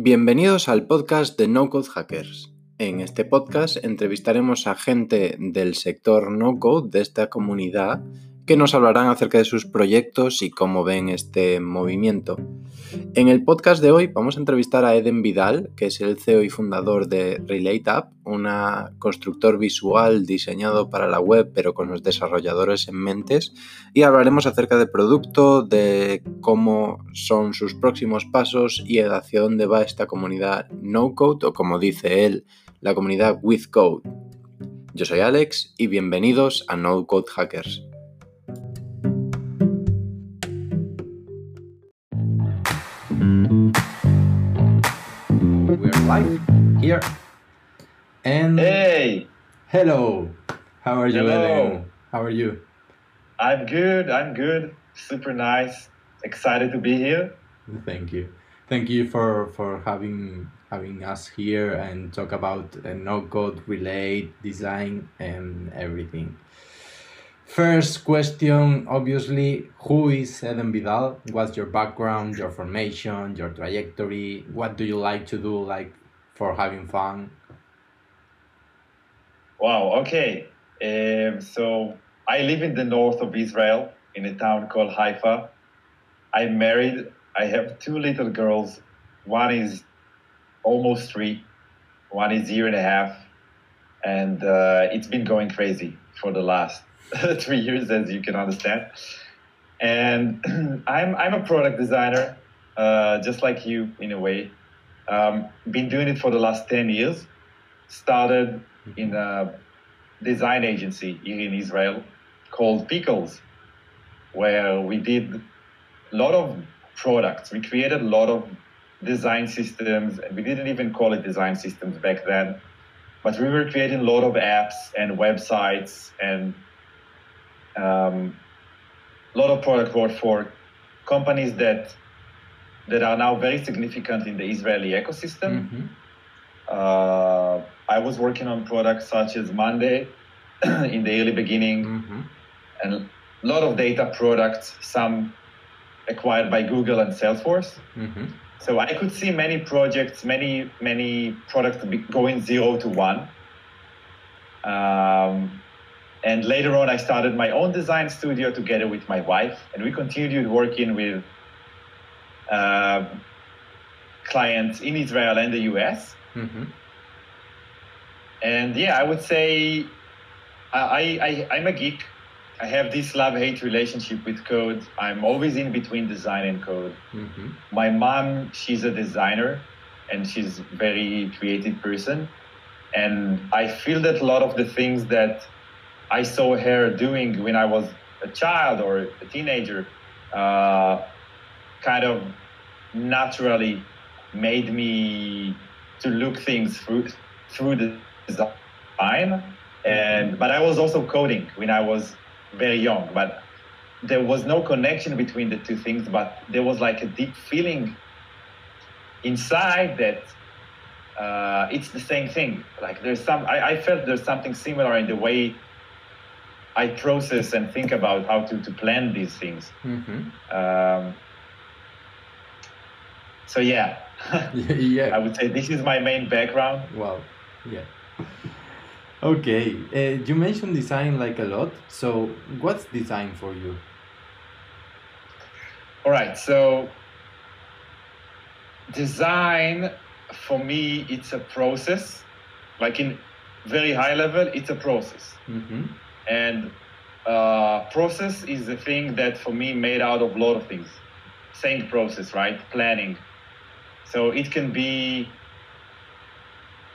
Bienvenidos al podcast de No Code Hackers. En este podcast entrevistaremos a gente del sector no code de esta comunidad que nos hablarán acerca de sus proyectos y cómo ven este movimiento. En el podcast de hoy vamos a entrevistar a Eden Vidal, que es el CEO y fundador de RelateApp, una constructor visual diseñado para la web pero con los desarrolladores en mentes, y hablaremos acerca del producto, de cómo son sus próximos pasos y hacia dónde va esta comunidad no code o como dice él, la comunidad with code. Yo soy Alex y bienvenidos a No Code Hackers. Live here. And Hey, hello. How are you, Hello. Eden? How are you? I'm good. I'm good. Super nice. Excited to be here. Thank you. Thank you for for having having us here and talk about uh, no code relate design and everything. First question, obviously, who is Eden Vidal? What's your background, your formation, your trajectory? What do you like to do, like for having fun? Wow. Okay. Um, so I live in the north of Israel in a town called Haifa. I'm married. I have two little girls. One is almost three. One is year and a half, and uh, it's been going crazy for the last three years, as you can understand. And I'm I'm a product designer, uh, just like you in a way. Um, been doing it for the last ten years. Started in a design agency here in Israel called Pickles, where we did a lot of products. We created a lot of design systems, and we didn't even call it design systems back then. But we were creating a lot of apps and websites and um, a lot of product work for companies that that are now very significant in the Israeli ecosystem. Mhm. Uh, I was working on products such as Monday in the early beginning, Mhm. and a lot of data products, some acquired by Google and Salesforce. Mhm. So I could see many projects, many many products going zero to one. Um, and later on, I started my own design studio together with my wife, and we continued working with uh, clients in Israel and the US. Mhm. And yeah, I would say I, I, I'm a geek. I have this love hate relationship with code. I'm always in between design and code. Mhm. My mom, she's a designer and she's a very creative person. And I feel that a lot of the things that I saw her doing when I was a child or a teenager uh, kind of naturally made me to look things through through the design. And but I was also coding when I was very young. But there was no connection between the two things but there was like a deep feeling inside that uh, it's the same thing. Like there's some I, I felt there's something similar in the way I process and think about how to, to plan these things. Mhm. um, so yeah yeah. I would say this is my main background Wow. Yeah. Okay. Uh, you mentioned design like a lot. So, what's design for you? All right, so design for me it's a process. Like in very high level, it's a process, Mm-hmm. and uh, process is the thing that for me made out of a lot of things. Same process, right? Planning. So it can be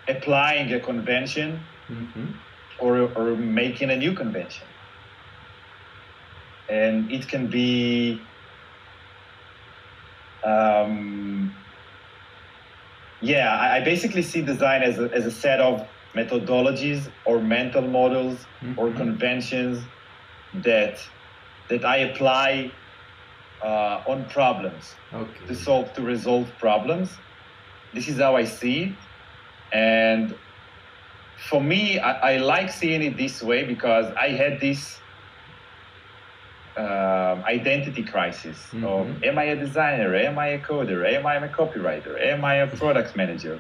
applying a convention Mm-hmm. or, or making a new convention. And it can be um, yeah, I, I basically see design as a, as a set of methodologies or mental models or Mhm. conventions that that I apply uh, on problems Okay. to solve to resolve problems. This is how I see it, and for me, I, I like seeing it this way because I had this uh, um, identity crisis Mhm. of am I a designer? Am I a coder? Am I a copywriter? Am I a product manager?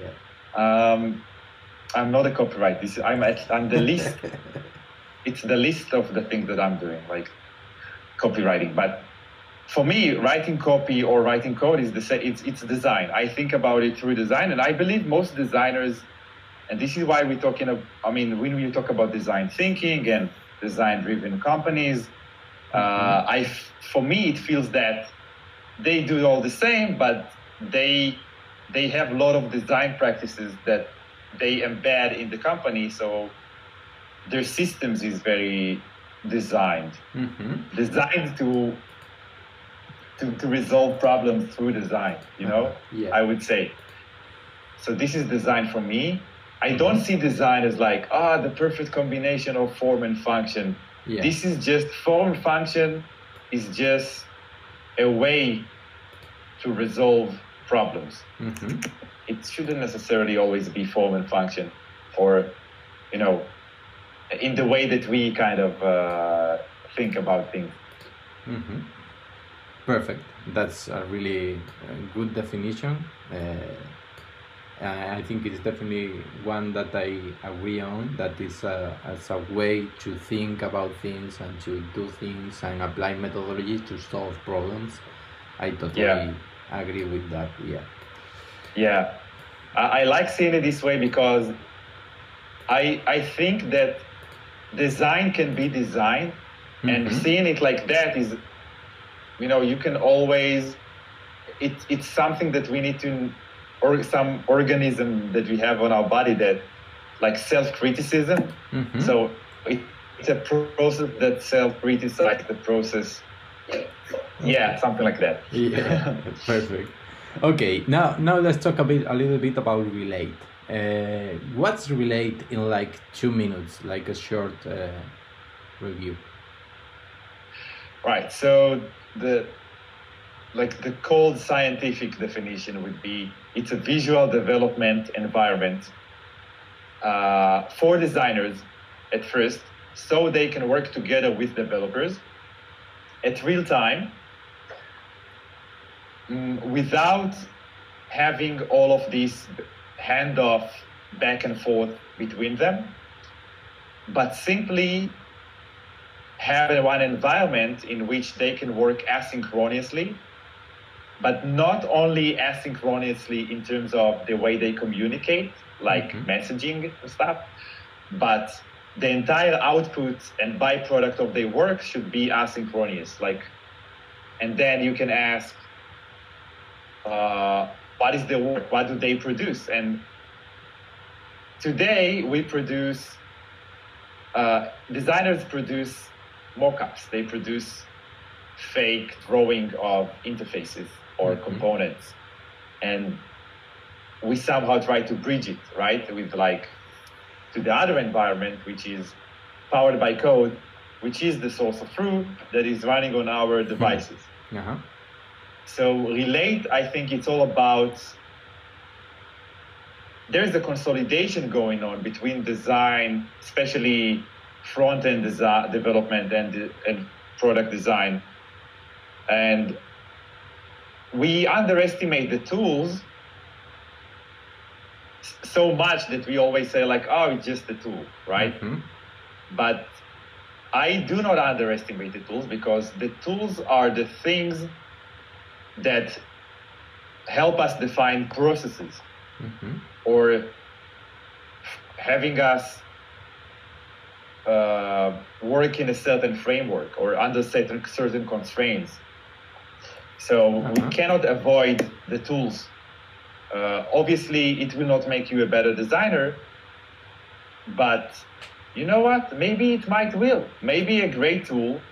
Yeah. Um, I'm not a copywriter. This, I'm at, I'm the least. it's the list of the things that I'm doing, like copywriting. But for me, writing copy or writing code is the same. It's it's design. I think about it through design, and I believe most designers, and this is why we're talking. Of, I mean, when we talk about design thinking and design-driven companies, uh, I for me it feels that they do all the same, but they they have a lot of design practices that they embed in the company. So their systems is very designed, hmm designed to to, to resolve problems through design. You know, Yeah. I would say. So this is design for me. I don't see design as like ah the perfect combination of form and function. yeah. This is just form function is just a way to resolve problems. hmm It shouldn't necessarily always be form and function, or you know, in the way that we kind of uh, think about things. hmm Perfect. That's a really uh, good definition. Uh, I think it's definitely one that I agree on. That is a, as a way to think about things and to do things and apply methodologies to solve problems. I totally Yeah. agree with that. Yeah. Yeah, I, I like seeing it this way because I I think that design can be design, and Mhm. seeing it like that is, you know, you can always. It, it's something that we need to, or some organism that we have on our body that, like self-criticism. Mhm. So it, it's a process that self-criticizes the process. Yeah, something like that. yeah perfect okay now now let's talk a bit a little bit about relate uh, what's relate in like two minutes like a short uh, review Right. So the like the cold scientific definition would be it's a visual development environment uh, for designers at first, so they can work together with developers at real time mm, without having all of this handoff back and forth between them, but simply have one environment in which they can work asynchronously, but not only asynchronously in terms of the way they communicate, like Mhm. messaging and stuff, but the entire output and byproduct of their work should be asynchronous. Like, and then you can ask, uh, what is the work? What do they produce? And today we produce uh, designers produce mock-ups. They produce fake drawing of interfaces or Mhm. components, and we somehow try to bridge it, right, with like to the other environment, which is powered by code, which is the source of truth that is running on our devices. uh-huh. So relate, I think it's all about there's a consolidation going on between design, especially front end design development and, and product design. And we underestimate the tools so much that we always say like, oh, it's just a tool, right? Mhm. but I do not underestimate the tools because the tools are the things that help us define processes Mhm. or having us uh, work in a certain framework or under certain certain constraints. So we Uh-huh. cannot avoid the tools. Uh, obviously, it will not make you a better designer, but you know what? Maybe it might will. Maybe a great tool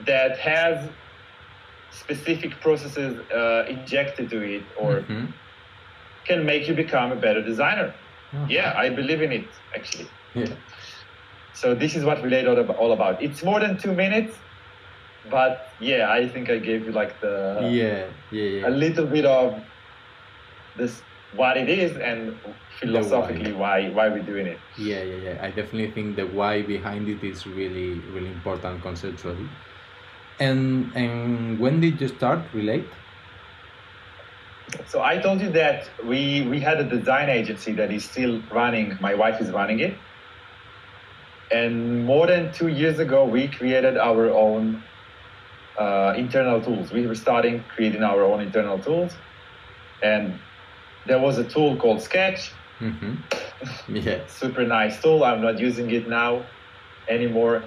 that has specific processes uh, injected to it or Mhm. can make you become a better designer. Uh-huh. Yeah, I believe in it actually. yeah So this is what ab- all about. It's more than two minutes, but yeah, I think I gave you like the yeah yeah yeah a little bit of this what it is and philosophically why why we're doing it. Yeah, yeah, yeah. I definitely think the why behind it is really, really important conceptually. And and when did you start Relate? So I told you that we we had a design agency that is still running. My wife is running it. And more than two years ago, we created our own uh, internal tools. We were starting creating our own internal tools, and there was a tool called Sketch. Mm-hmm. Yeah. Super nice tool. I'm not using it now anymore.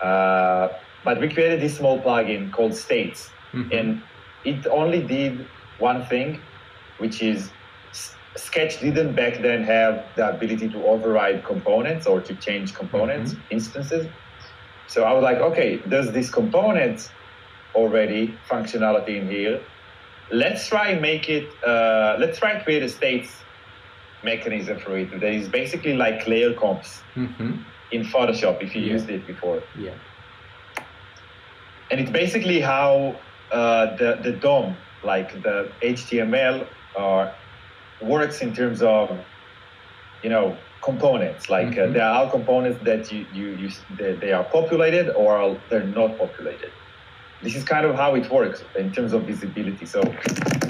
Uh, but we created this small plugin called States, Mhm. and it only did one thing, which is Sketch didn't back then have the ability to override components or to change components instances. So I was like, okay, does this component already functionality in here. Let's try make it. Uh, let's try create a states mechanism for it that is basically like layer comps Mm-hmm. in Photoshop if you Yeah. used it before Yeah. and it's basically how uh, the the DOM, like the HTML, uh, works in terms of you know components. Like uh, Mhm. there are components that you you use they, they are populated or they're not populated. This is kind of how it works in terms of visibility. So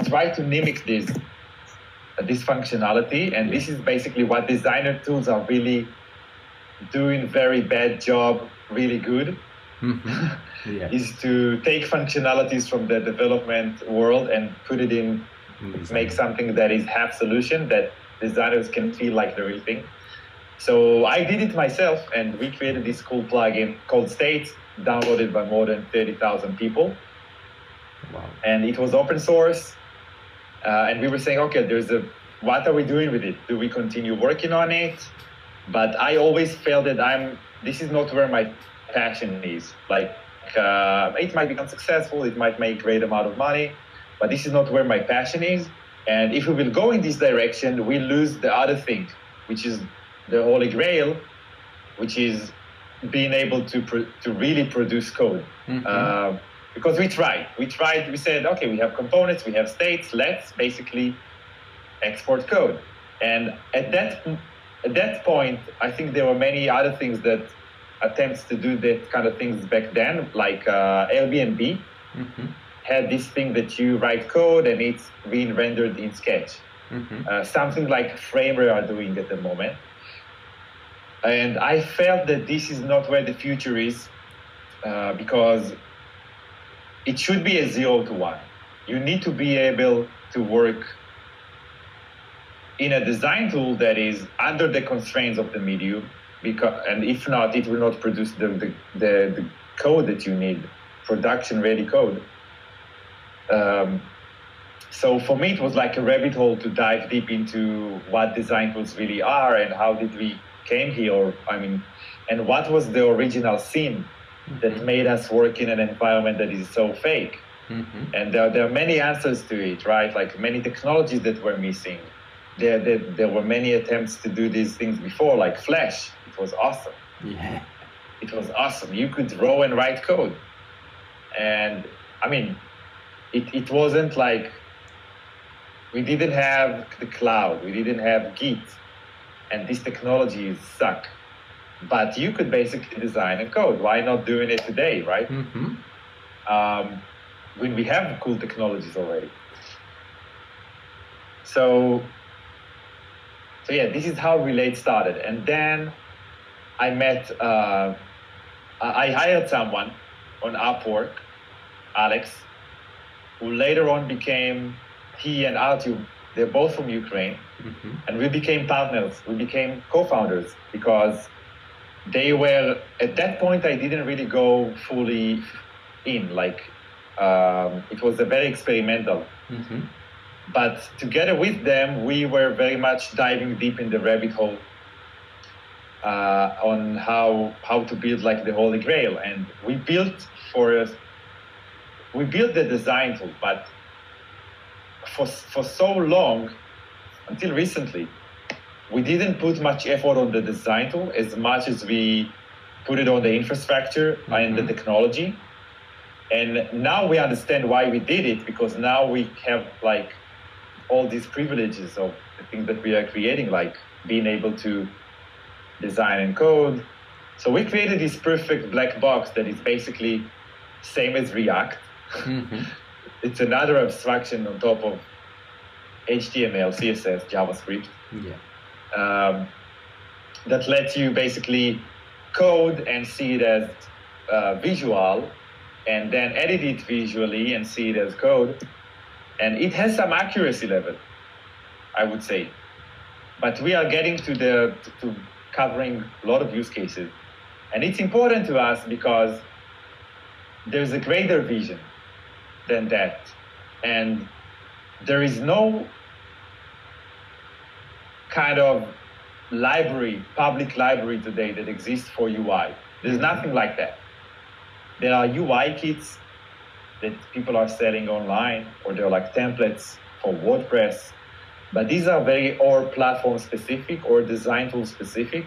try to mimic this uh, this functionality, and this is basically what designer tools are really doing very bad job, really good Mm-hmm. Yeah. is to take functionalities from the development world and put it in make something that is half solution that designers can feel like the real thing. So i did it myself and we created this cool plugin called states downloaded by more than 30000 people. Wow. and it was open source uh, and we were saying okay there's a what are we doing with it? Do we continue working on it? But i always felt that i'm this is not where my passion is. Like uh, it might become successful it might make great amount of money but this is not where my passion is and if we will go in this direction we lose the other thing which is the holy grail which is being able to pro- to really produce code Mhm. uh, because we tried. We tried. We said, okay, we have components, we have states. Let's basically export code. And at that at that point, I think there were many other things that attempts to do that kind of things back then, like uh, Airbnb Mhm. Had this thing that you write code and it's being rendered in Sketch Mhm. uh, something like Framer are doing at the moment. And I felt that this is not where the future is uh, because it should be a zero to one. You need to be able to work in a design tool that is under the constraints of the medium because and if not it will not produce the, the, the, the code that you need production ready code um, so for me it was like a rabbit hole to dive deep into what design tools really are and how did we came here i mean and what was the original scene that made us work in an environment that is so fake Mhm. and there, there are many answers to it right like many technologies that were missing there, there, there were many attempts to do these things before like flash it was awesome Yeah. it was awesome. You could draw and write code. And I mean, it, it wasn't like we didn't have the cloud, we didn't have Git, and these technologies suck. But you could basically design and code. Why not doing it today, right? Mhm. um, when we have cool technologies already. So, so yeah, this is how Relate started, and then I met, uh, I I hired someone on Upwork, Alex, who later on became he and Artyom. They're both from Ukraine Mhm. and we became partners we became co-founders because they were at that point i didn't really go fully in like um, it was a very experimental Mhm. but together with them we were very much diving deep in the rabbit hole uh, on how how to build like the holy grail and we built for us we built the design tool but for for so long until recently we didn't put much effort on the design tool as much as we put it on the infrastructure and the Mhm. technology and now we understand why we did it because now we have like all these privileges of the things that we are creating like being able to design and code so we created this perfect black box that is basically same as React. Mm-hmm. it's another abstraction on top of HTML, CSS, JavaScript Yeah. um, that lets you basically code and see it as uh, visual and then edit it visually and see it as code. And it has some accuracy level, I would say. But we are getting to the to covering a lot of use cases. And it's important to us because there's a greater vision than that. And there is no kind of library, public library today that exists for UI. There's nothing like that. There are UI kits that people are selling online, or they're like templates for WordPress. But these are very or platform specific or design tool specific.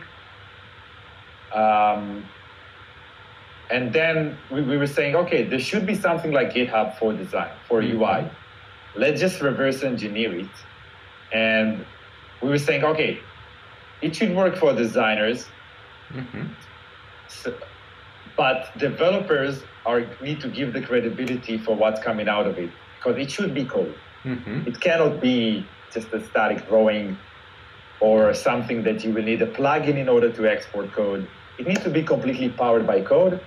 Um, and then we, we were saying, okay, there should be something like GitHub for design, for Mhm. UI. Let's just reverse engineer it. And we were saying, okay, it should work for designers, Mm-hmm. so, but developers are need to give the credibility for what's coming out of it because it should be code. Mm-hmm. It cannot be just a static drawing or something that you will need a plugin in order to export code. It needs to be completely powered by code.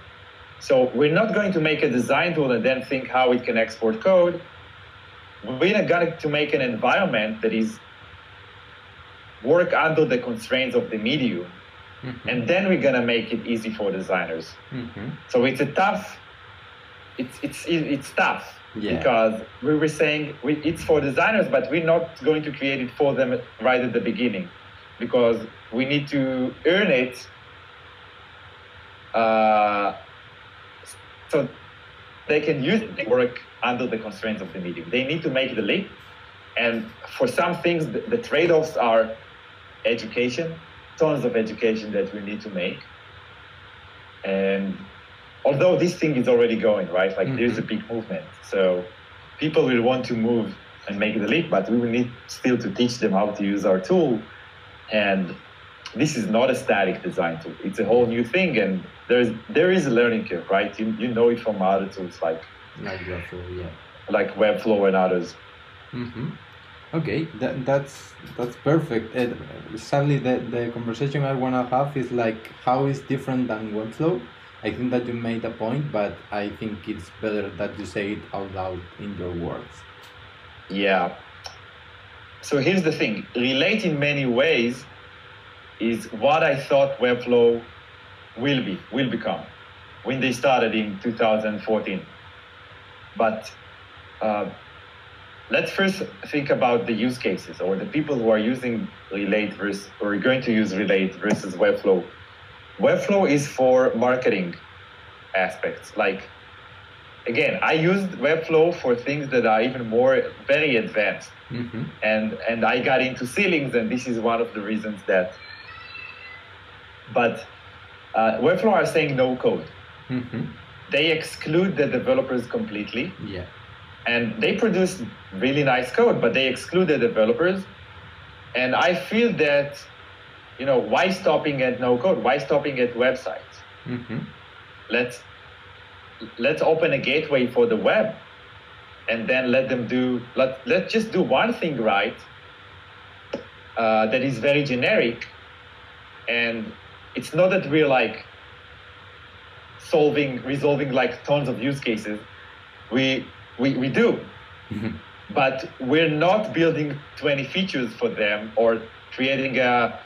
So we're not going to make a design tool and then think how it can export code. We're going to make an environment that is work under the constraints of the medium, Mm-hmm. and then we're going to make it easy for designers. Mm-hmm. So it's a tough. It's it's it's tough Yeah. because we were saying we, it's for designers, but we're not going to create it for them right at the beginning, because we need to earn it. Uh, so they can use to work under the constraints of the medium. They need to make the leap, and for some things, the, the trade-offs are education, tons of education that we need to make, and although this thing is already going right like there's a mm-hmm. big movement. So people will want to move and make the leap but we will need still to teach them how to use our tool. And this is not a static design tool it's a whole new thing and there's there is a learning curve right you, you know it from other tools like Like Webflow, yeah. like webflow and others Mm-hmm. Okay, that, that's that's perfect. And sadly, the, the conversation I wanna have is like how is different than Webflow. I think that you made a point, but I think it's better that you say it out loud in your words. Yeah. So here's the thing relate in many ways is what I thought Webflow will be, will become when they started in 2014. But uh, let's first think about the use cases or the people who are using Relate versus or are going to use Relate versus Webflow. Webflow is for marketing aspects. Like, again, I used Webflow for things that are even more very advanced Mm-hmm. and and I got into ceilings, and this is one of the reasons that. But uh, Webflow are saying no code. Mm-hmm. They exclude the developers completely, Yeah. and they produce really nice code, but they exclude the developers. And I feel that, you know, why stopping at no code? Why stopping at websites? Mm-hmm. let's let's open a gateway for the web and then let them do let, let's just do one thing right uh, that is very generic and it's not that we're like solving resolving like tons of use cases. We we, we do. Mm-hmm. but we're not building 20 features for them or creating a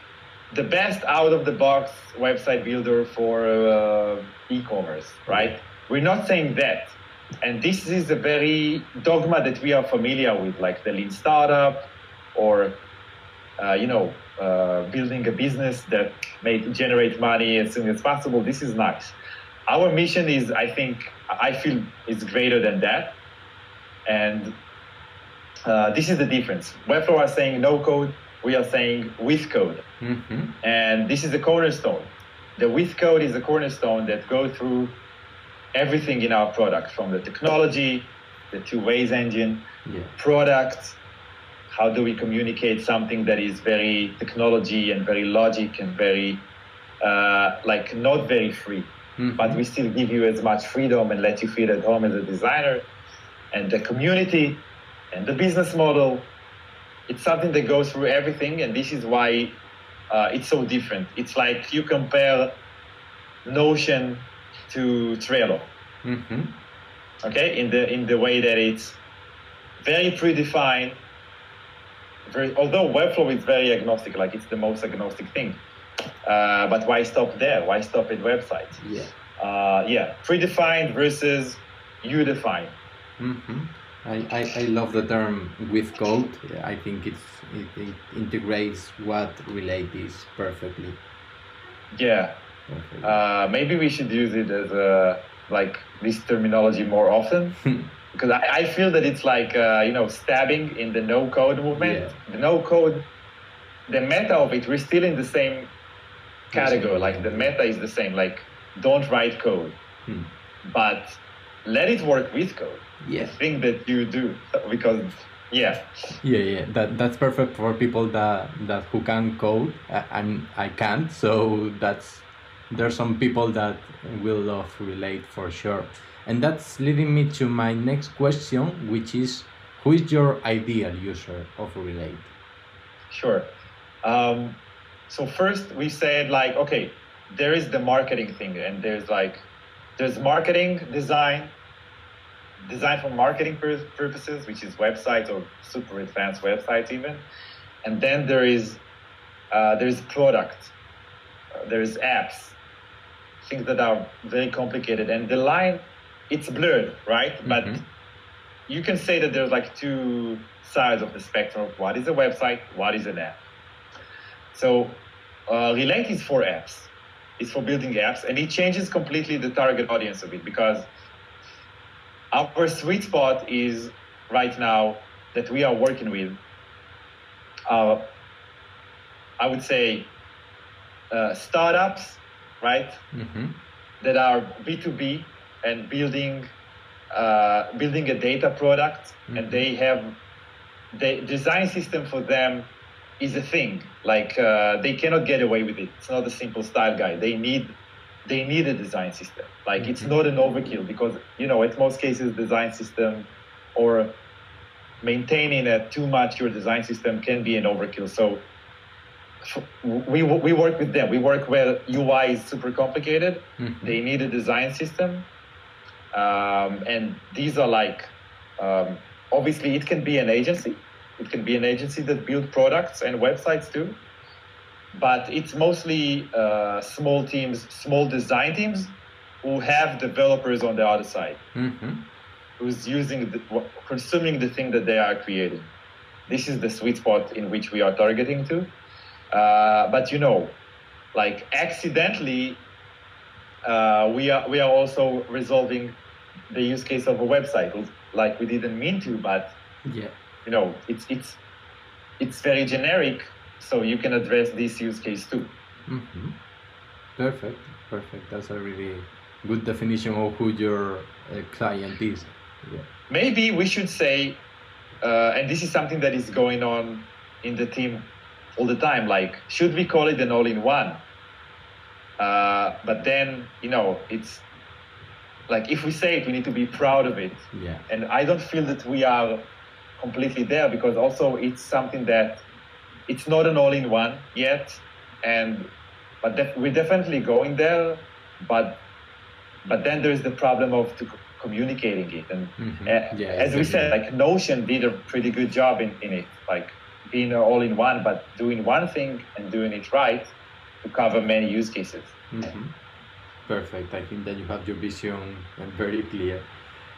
the best out of the box website builder for uh, e-commerce right? We're not saying that. And this is a very dogma that we are familiar with like the lean startup or uh, you know uh, building a business that may generate money as soon as possible this is nice our mission is i think i feel is greater than that and uh, this is the difference webflow are saying no code we are saying with code Mm-hmm. and this is the cornerstone. The with code is a cornerstone that go through everything in our product, from the technology, the two ways engine, Yeah. product, how do we communicate something that is very technology and very logic and very uh, like not very free. mm-hmm. but we still give you as much freedom and let you feel at home as a designer. And the community and the business model, it's something that goes through everything, and this is why uh, it's so different. It's like you compare Notion to Trello. Mm-hmm. Okay, in the in the way that it's very predefined. Very, although Webflow is very agnostic, like it's the most agnostic thing. Uh, but why stop there? Why stop at websites? Yeah. Uh, yeah, predefined versus you define. Mm-hmm. I, I, I, love the term with code. I think it's it, it integrates what relate is perfectly. Yeah. Uh, maybe we should use it as a like this terminology more often because I, I feel that it's like uh, you know stabbing in the no code movement. Yeah. The no code, the meta of it, we're still in the same category. Like the meta is the same. Like don't write code, hmm. but let it work with code. Yeah. thing that you do because yeah. Yeah, yeah. That that's perfect for people that that who can code and I can't. So that's there's some people that will love relate for sure. And that's leading me to my next question, which is who is your ideal user of relate? Sure. Um, so first we said like okay there is the marketing thing and there's like there's marketing design design for marketing pur- purposes which is websites or super advanced websites even and then there is uh, there's product uh, there's apps things that are very complicated and the line it's blurred right mm-hmm. but you can say that there's like two sides of the spectrum what is a website what is an app so uh, Relate is for apps. It's for building apps, and it changes completely the target audience of it because our sweet spot is right now that we are working with. Uh, I would say uh, startups, right? Mm-hmm. That are B two B and building uh, building a data product, mm-hmm. and they have the design system for them is a thing. Like uh, they cannot get away with it. It's not a simple style guide. They need they need a design system. Like mm-hmm. it's not an overkill because you know, in most cases, design system or maintaining a too much your design system can be an overkill. So we we work with them. We work where UI is super complicated. Mm-hmm. They need a design system, um, and these are like um, obviously it can be an agency it can be an agency that builds products and websites too. But it's mostly uh, small teams, small design teams who have developers on the other side, mm-hmm. who's using, the, consuming the thing that they are creating. This is the sweet spot in which we are targeting to. Uh, but you know, like accidentally, uh, we are we are also resolving the use case of a website, like we didn't mean to, but yeah you know, it's it's it's very generic, so you can address this use case too. Mm-hmm. Perfect, perfect. That's a really good definition of who your uh, client is. Yeah. Maybe we should say, uh, and this is something that is going on in the team all the time. Like, should we call it an all-in-one? Uh, but then, you know, it's like if we say it, we need to be proud of it. Yeah. And I don't feel that we are completely there because also it's something that it's not an all-in-one yet, and but def- we're definitely going there, but but then there's the problem of to communicating it, and mm-hmm. uh, yeah, as we said, like Notion did a pretty good job in, in it, like being an all-in-one, but doing one thing and doing it right to cover many use cases. Mm-hmm. Perfect. I think that you have your vision very clear.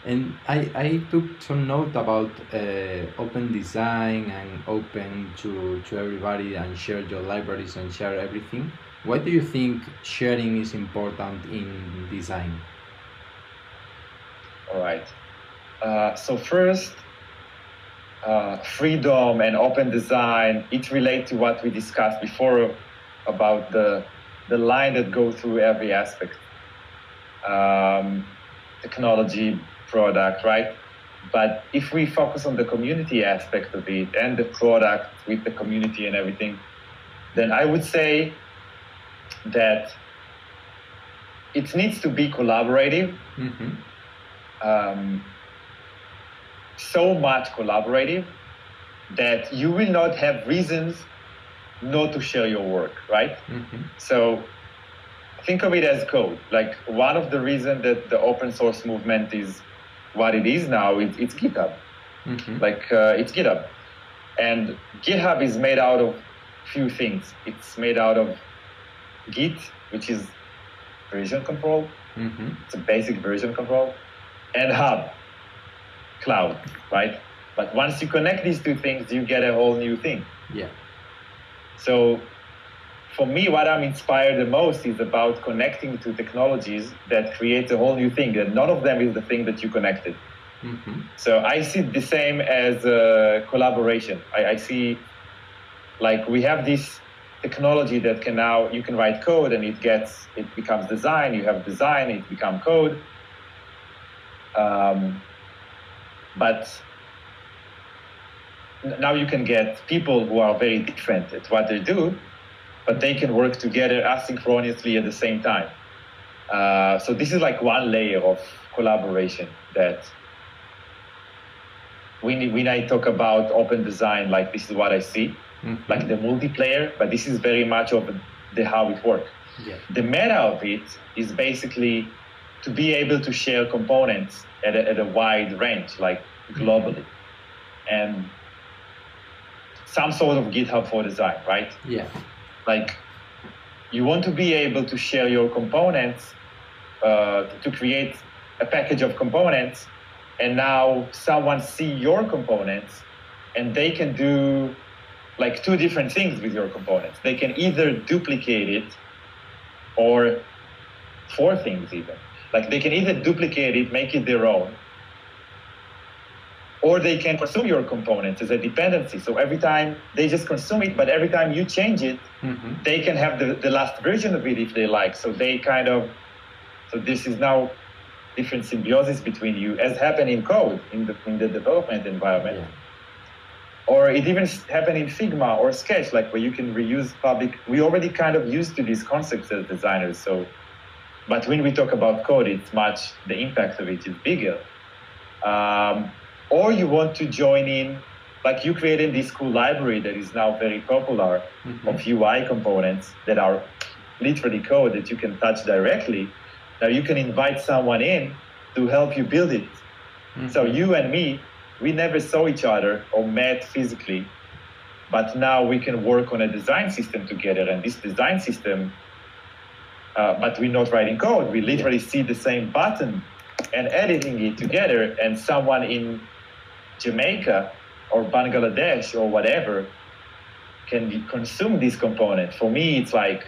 And I, I took some note about uh, open design and open to, to everybody and share your libraries and share everything. Why do you think sharing is important in design? All right. Uh, so first, uh, freedom and open design, it relates to what we discussed before about the, the line that goes through every aspect. Um, technology, product, right? But if we focus on the community aspect of it and the product with the community and everything, then I would say that it needs to be collaborative. Mm-hmm. Um, so much collaborative that you will not have reasons not to share your work, right? Mm-hmm. So think of it as code. Like one of the reasons that the open source movement is what it is now, it, it's GitHub. Mm-hmm. Like uh, it's GitHub, and GitHub is made out of few things. It's made out of Git, which is version control. Mm-hmm. It's a basic version control, and Hub, cloud, right? But once you connect these two things, you get a whole new thing. Yeah. So for me, what I'm inspired the most is about connecting to technologies that create a whole new thing, and none of them is the thing that you connected. Mm-hmm. So I see the same as uh, collaboration. I, I see like we have this technology that can now you can write code and it gets it becomes design. You have design, it become code. Um, but now you can get people who are very different at what they do, but they can work together asynchronously at the same time. Uh, so this is like one layer of collaboration that when, when I talk about open design, like this is what I see, Mm-hmm. like the multiplayer, but this is very much of the how it works. yeah. The meta of it is basically to be able to share components at a, at a wide range, like globally, and some sort of GitHub for design, right? Yeah. Like you want to be able to share your components uh, to create a package of components, and now someone see your components, and they can do like two different things with your components. They can either duplicate it or four things even. Like they can either duplicate it, make it their own, or they can consume your components as a dependency. So every time they just consume it, but every time you change it, Mm-hmm. they can have the, the last version of it if they like. So they kind of, so this is now different symbiosis between you, as happened in code in the in the development environment Yeah. or it even happened in Figma or Sketch, like where you can reuse public. We already kind of used to these concepts as designers. So, but when we talk about code, it's much the impact of it is bigger. Um, or you want to join in, like you created this cool library that is now very popular Mm-hmm. of UI components that are literally code that you can touch directly. Now you can invite someone in to help you build it. So Mhm. you and me, we never saw each other or met physically, but now we can work on a design system together. And this design system, uh, but we're not writing code. We literally see the same button and editing it together. And someone in Jamaica or Bangladesh or whatever can consume this component. For me, it's like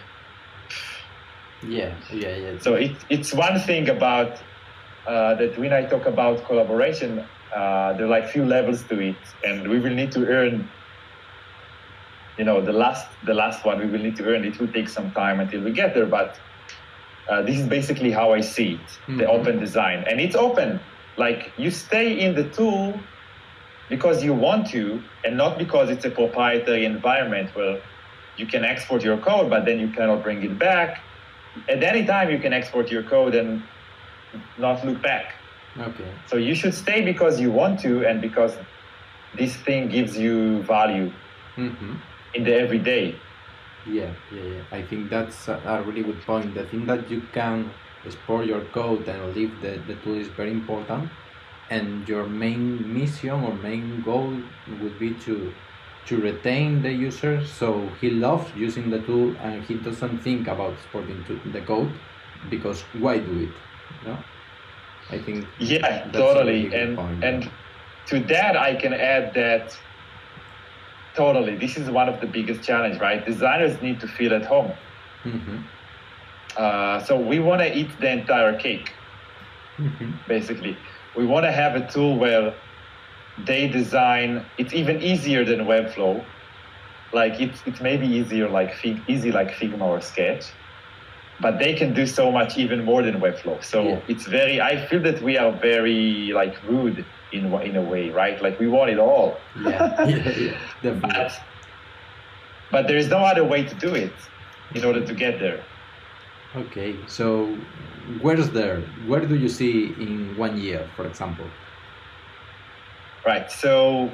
Yeah. Yeah. Yeah. so it, it's one thing about uh, that when I talk about collaboration, uh, there are like few levels to it, and we will need to earn. You know, the last the last one we will need to earn. It will take some time until we get there, but uh, this is basically how I see it: the Mhm. open design, and it's open. Like you stay in the tool because you want to, and not because it's a proprietary environment where you can export your code, but then you cannot bring it back at any time you can export your code and not look back. Okay. So you should stay because you want to and because this thing gives you value Mm-hmm. in the everyday. Yeah, yeah, yeah. I think that's a, a really good point. The thing that you can export your code and leave the, the tool is very important. And your main mission or main goal would be to to retain the user so he loves using the tool and he doesn't think about exporting to the code because why do it? You know? I think Yeah, totally. And point. and to that I can add that totally this is one of the biggest challenge, right? Designers need to feel at home. Mhm, Uh, so we want to eat the entire cake. mhm, basically. We want to have a tool where they design. It's even easier than Webflow. Like it's it's maybe easier like Fig, easy like Figma or Sketch, but they can do so much even more than Webflow. So Yeah. it's very. I feel that we are very like rude in in a way, right? Like we want it all, yeah, yeah, yeah, definitely. but but there is no other way to do it in order to get there. Okay, so where's there? Where do you see in one year, for example? Right. So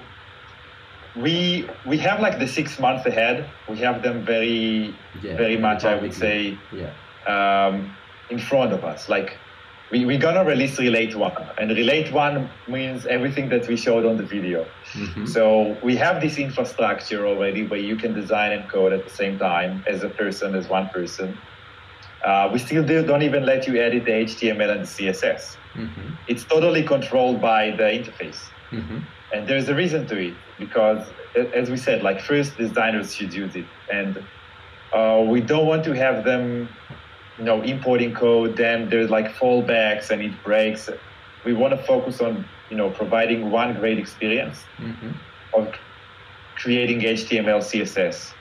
we we have like the six months ahead. We have them very Yeah, very much, I would say, Yeah. um, in front of us. Like we, we're gonna release Relate One, and Relate One means everything that we showed on the video. Mhm. So we have this infrastructure already where you can design and code at the same time as a person, as one person. Uh, we still do, don't even let you edit the HTML and the CSS. Mhm. It's totally controlled by the interface. Mhm. And there's a reason to it because, as we said, like first designers should use it, and uh, we don't want to have them, you know, importing code. Then there's like fallbacks and it breaks. We want to focus on, you know, providing one great experience Mhm. of creating HTML, CSS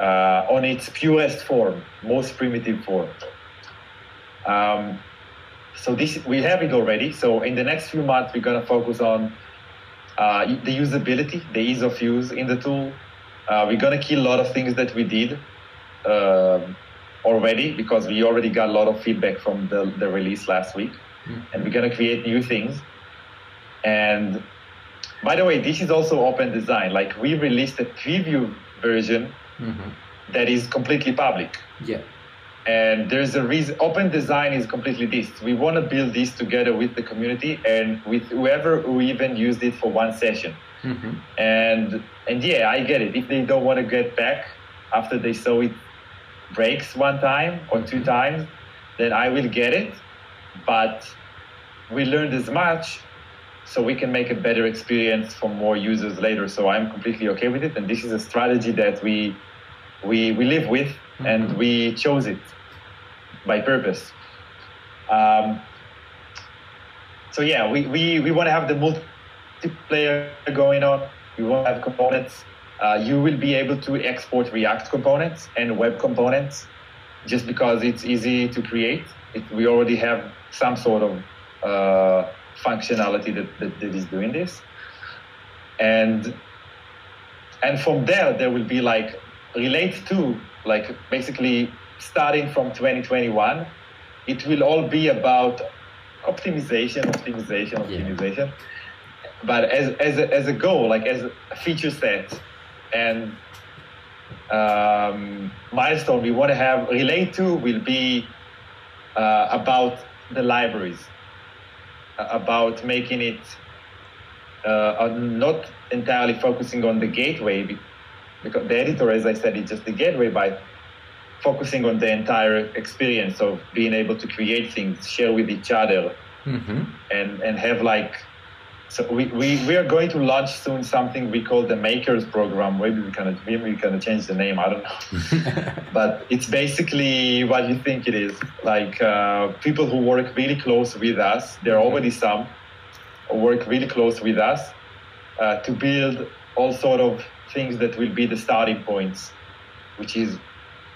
uh, on its purest form, most primitive form. Um, so this we have it already. So in the next few months, we're gonna focus on uh, the usability, the ease of use in the tool. Uh, we're gonna kill a lot of things that we did um already because we already got a lot of feedback from the, the release last week, Mhm. and we're gonna create new things. And by the way, this is also open design. Like we released a preview version Mhm. that is completely public. Yeah. And there's a reason open design is completely this. We want to build this together with the community and with whoever who even used it for one session. Mhm. And and yeah, I get it. If they don't want to get back after they saw it breaks one time or two times, then I will get it. But we learned as much so we can make a better experience for more users later. So I'm completely okay with it. And this is a strategy that we we we live with and Mhm. we chose it by purpose. Um, so yeah, we, we, we want to have the multiplayer going on. We want to have components. Uh, you will be able to export React components and web components just because it's easy to create. It, we already have some sort of uh, functionality that, that, that is doing this. And and from there, there will be like relate to like basically starting from 2021 it will all be about optimization optimization Yeah. optimization but as, as, a, as a goal like as a feature set and um, milestone we want to have relate to will be uh, about the libraries uh, about making it uh, uh, not entirely focusing on the gateway because the editor, as I said, is just the gateway by focusing on the entire experience of being able to create things, share with each other, Mhm. and and have like. So we, we, we are going to launch soon something we call the Makers Program. Maybe we can maybe we can change the name. I don't know but it's basically what you think it is like uh, people who work really close with us there are already some work really close with us uh, to build all sort of things that will be the starting points which is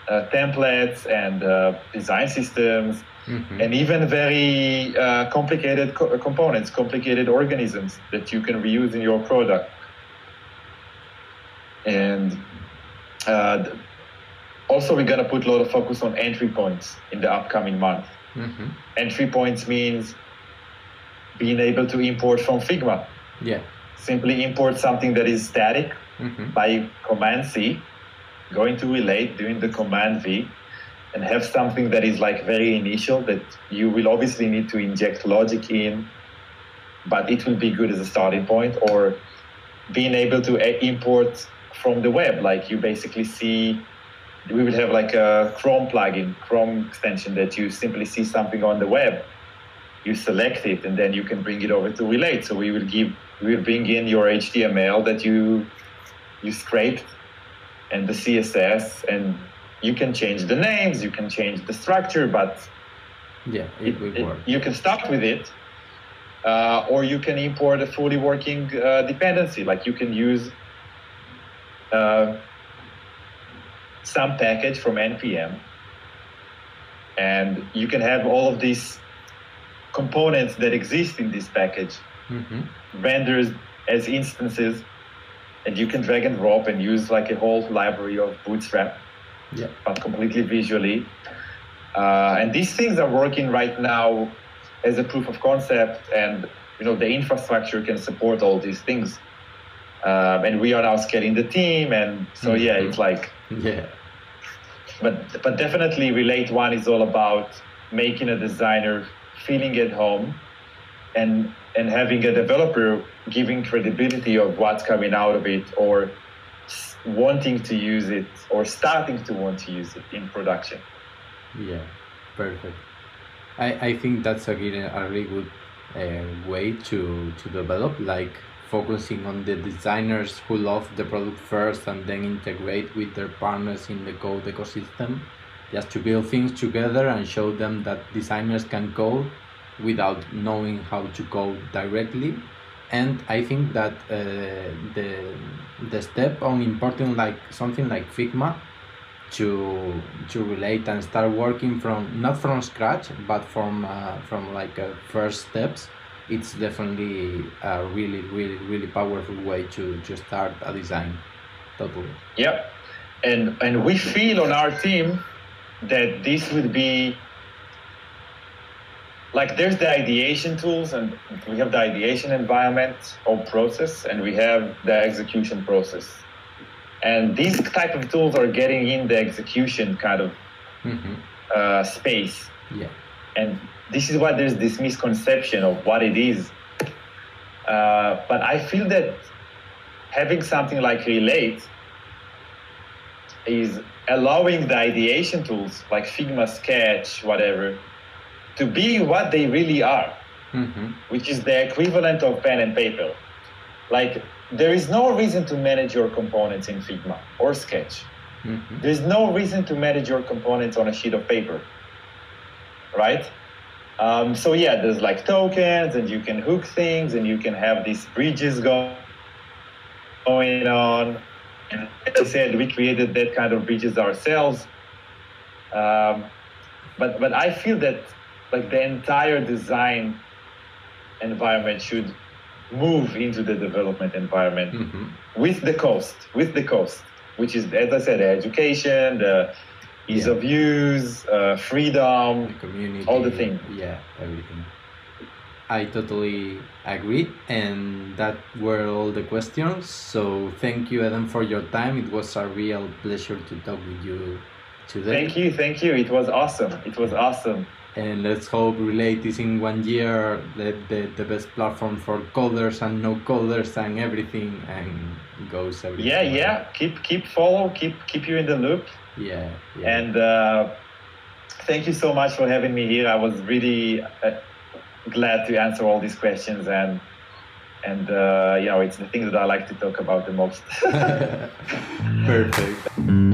uh, templates and uh, design systems Mhm. and even very uh, complicated co- components, complicated organisms that you can reuse in your product. And uh, also, we're going to put a lot of focus on entry points in the upcoming month. Mhm. Entry points means being able to import from Figma. Yeah. Simply import something that is static Mhm. by Command C, going to relate, doing the Command V, and have something that is like very initial that you will obviously need to inject logic in, but it will be good as a starting point, or being able to import from the web. Like you basically see, we will have like a Chrome plugin, Chrome extension that you simply see something on the web. You select it and then you can bring it over to Relate. So we will give, we will bring in your HTML that you you scrape and the CSS and you can change the names, you can change the structure, but Yeah, it it- will it- work. you can start with it, uh, or you can import a fully working uh, dependency. Like you can use uh, some package from npm, and you can have all of these components that exist in this package Mhm. rendered as instances, and you can drag and drop and use like a whole library of Bootstrap Yeah. but completely visually. Uh, and these things are working right now as a proof of concept, and you know the infrastructure can support all these things. Um, and we are now scaling the team, and so mm-hmm. yeah, it's like yeah. But but definitely, Relate One is all about making a designer feeling at home, and and having a developer giving credibility of what's coming out of it, or wanting to use it, or starting to want to use it in production. Yeah, perfect. I, I think that's a, a really good uh, way to, to develop, like focusing on the designers who love the product first and then integrate with their partners in the code ecosystem, just to build things together and show them that designers can code without knowing how to code directly. And I think that uh, the the step on important like something like Figma to to relate and start working from not from scratch but from uh, from like uh, first steps it's definitely a really really really powerful way to to start a design. Totally. Yeah and and we feel on our team that this would be like there's the ideation tools and we have the ideation environment or process and we have the execution process. And these type of tools are getting in the execution kind of mm-hmm. uh, space. Yeah. And this is why there's this misconception of what it is. Uh, but i feel that having something like relate is allowing the ideation tools like figma sketch whatever to be what they really are mm-hmm. which is the equivalent of pen and paper like there is no reason to manage your components in Figma or Sketch. Mm-hmm. There's no reason to manage your components on a sheet of paper, right? Um, so yeah, there's like tokens, and you can hook things, and you can have these bridges go- going on. And as I said, we created that kind of bridges ourselves. Um, but but I feel that like the entire design environment should move into the development environment mm-hmm. with the cost, with the cost, which is, as I said, the education, the ease yeah. of use, uh, freedom, the community, all the things. Yeah, everything. I totally agree, and that were all the questions. So thank you, Adam, for your time. It was a real pleasure to talk with you today. Thank you, thank you. It was awesome. It was awesome and let's hope relate is in one year the, the, the best platform for coders and no coders and everything and goes everything yeah yeah. Keep keep follow keep keep you in the loop. Yeah, yeah. and uh, thank you so much for having me here. I was really uh, glad to answer all these questions and and uh, you know it's the thing that i like to talk about the most. Perfect